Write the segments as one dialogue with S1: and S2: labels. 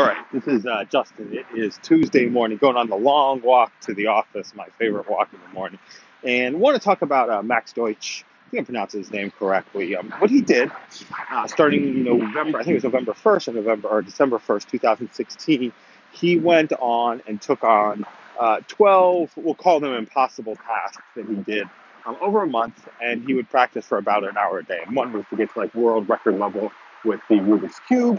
S1: All right, this is uh, Justin. It is Tuesday morning, going on the long walk to the office, my favorite walk in the morning, and want to talk about uh, Max Deutsch. I think I pronounced his name correctly. Um, what he did, uh, starting November, I think it was November 1st or November or December 1st, 2016, he went on and took on uh, 12, we'll call them impossible tasks that he did um, over a month, and he would practice for about an hour a day. And one was to get to like world record level with the Rubik's Cube.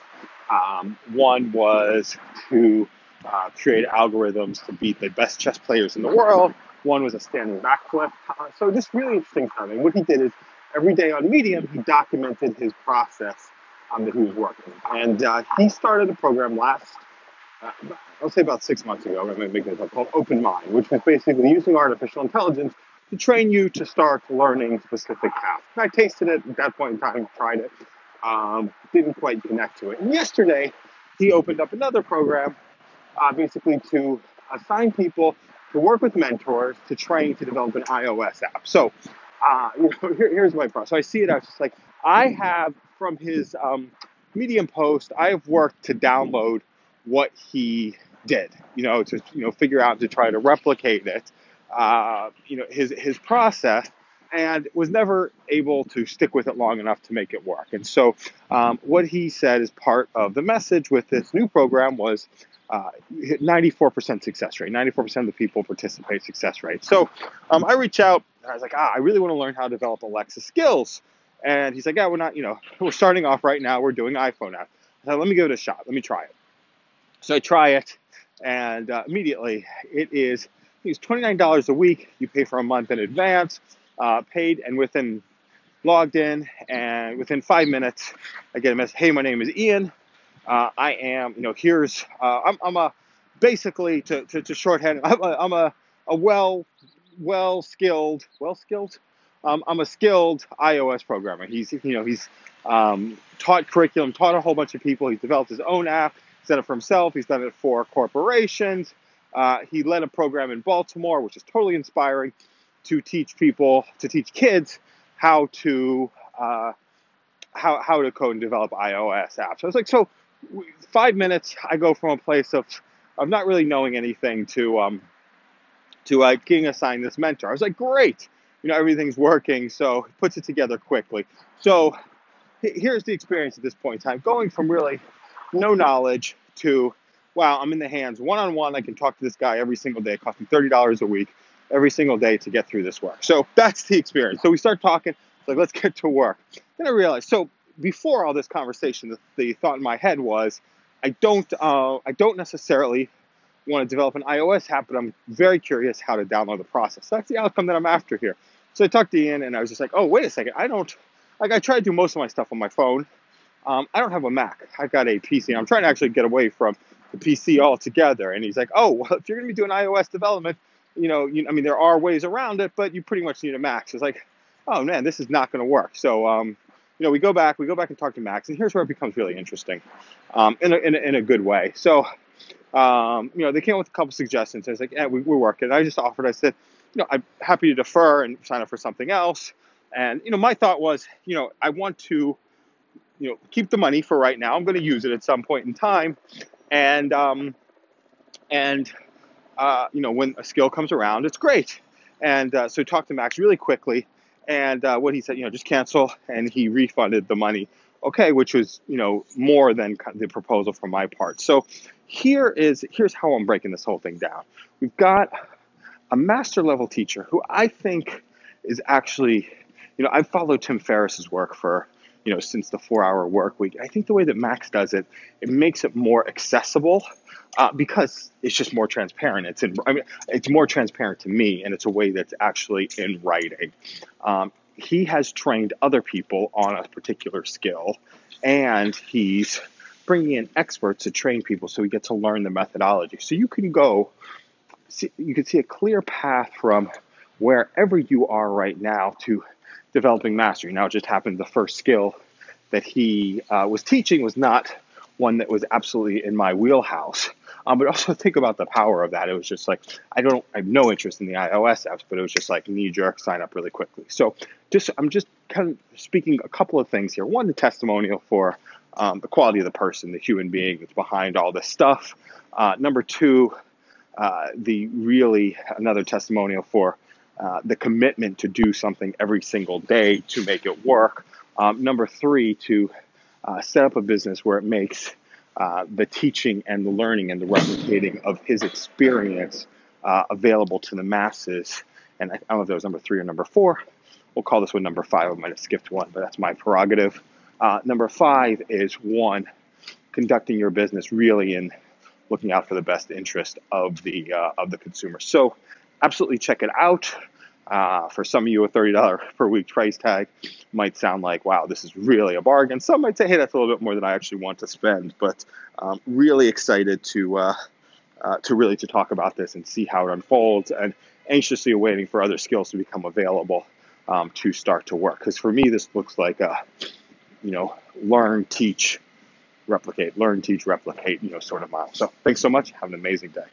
S1: Um, one was to uh, create algorithms to beat the best chess players in the world. One was a standing backflip. Uh, so just really interesting time. And what he did is every day on Medium, he documented his process um, that he was working. And uh, he started a program last, uh, I'll say about six months ago, I'm going to make this up, called Open Mind, which was basically using artificial intelligence to train you to start learning specific tasks. I tasted it at that point in time, tried it um, didn't quite connect to it. And yesterday, he opened up another program, uh, basically to assign people to work with mentors to train to develop an iOS app. So, uh, you know, here, here's my process. So I see it. I was just like, I have from his um, Medium post, I have worked to download what he did. You know, to you know figure out to try to replicate it. Uh, you know, his his process and was never able to stick with it long enough to make it work. And so, um, what he said as part of the message with this new program was uh, 94% success rate. 94% of the people participate success rate. So, um, I reach out. I was like, ah, I really want to learn how to develop Alexa skills. And he's like, yeah, we're not, you know, we're starting off right now. We're doing iPhone app. I said, let me give it a shot. Let me try it. So I try it, and uh, immediately it is it's $29 a week. You pay for a month in advance uh, paid, and within logged in, and within five minutes, I get a message. Hey, my name is Ian. Uh, I am, you know, here's uh, I'm, I'm a basically to, to, to shorthand. I'm a, I'm a, a well well skilled well skilled. Um, I'm a skilled iOS programmer. He's you know he's um, taught curriculum, taught a whole bunch of people. He's developed his own app. He's done it for himself. He's done it for corporations. Uh, he led a program in Baltimore, which is totally inspiring to teach people, to teach kids how to uh, how how to code and develop iOS apps. I was like, so five minutes, I go from a place of of not really knowing anything to um, to uh, getting assigned this mentor. I was like, great, you know, everything's working, so he puts it together quickly. So here's the experience at this point in time, going from really no knowledge to wow, I'm in the hands one on one. I can talk to this guy every single day. It costs me thirty dollars a week every single day to get through this work. So that's the experience. So we start talking, it's like, let's get to work. Then I realized, so before all this conversation, the, the thought in my head was, I don't, uh, I don't necessarily want to develop an iOS app, but I'm very curious how to download the process. So that's the outcome that I'm after here. So I talked to Ian, and I was just like, oh, wait a second, I don't, like, I try to do most of my stuff on my phone. Um, I don't have a Mac. I've got a PC. I'm trying to actually get away from the PC altogether. And he's like, oh, well, if you're going to be doing iOS development, you know, you, I mean, there are ways around it, but you pretty much need a Mac. It's like, oh man, this is not going to work. So, um, you know, we go back, we go back and talk to Max, and here's where it becomes really interesting, um, in, a, in, a, in a good way. So, um, you know, they came up with a couple suggestions. I was like, yeah, we, we're working. I just offered, I said, you know, I'm happy to defer and sign up for something else. And, you know, my thought was, you know, I want to, you know, keep the money for right now. I'm going to use it at some point in time. And, um, and, uh, you know, when a skill comes around, it's great. And uh, so talked to Max really quickly, and uh, what he said, you know, just cancel, and he refunded the money. Okay, which was you know more than the proposal from my part. So here is here's how I'm breaking this whole thing down. We've got a master level teacher who I think is actually, you know, I've followed Tim Ferriss's work for you know since the four hour work week. I think the way that Max does it, it makes it more accessible uh, because it's just more transparent. It's in, I mean, it's more transparent to me, and it's a way that's actually in writing. Um, he has trained other people on a particular skill, and he's bringing in experts to train people, so we get to learn the methodology. So you can go, see, you can see a clear path from wherever you are right now to developing mastery. Now, it just happened the first skill that he uh, was teaching was not one that was absolutely in my wheelhouse. Um, but also think about the power of that. It was just like I don't, I have no interest in the iOS apps, but it was just like knee jerk sign up really quickly. So just I'm just kind of speaking a couple of things here. One, the testimonial for um, the quality of the person, the human being that's behind all this stuff. Uh, number two, uh, the really another testimonial for uh, the commitment to do something every single day to make it work. Um, number three, to uh, set up a business where it makes uh, the teaching and the learning and the replicating of his experience uh, available to the masses. And I, don't know if that was number three or number four. We'll call this one number five. I might have skipped one, but that's my prerogative. Uh, number five is one, conducting your business really in looking out for the best interest of the of the consumer. So, absolutely check it out. Uh, for some of you, a $30 per week price tag might sound like, wow, this is really a bargain. Some might say, hey, that's a little bit more than I actually want to spend. But um, really excited to uh, uh, to really to talk about this and see how it unfolds, and anxiously awaiting for other skills to become available um, to start to work. Because for me, this looks like a you know learn, teach, replicate, learn, teach, replicate, you know, sort of model. So thanks so much. Have an amazing day.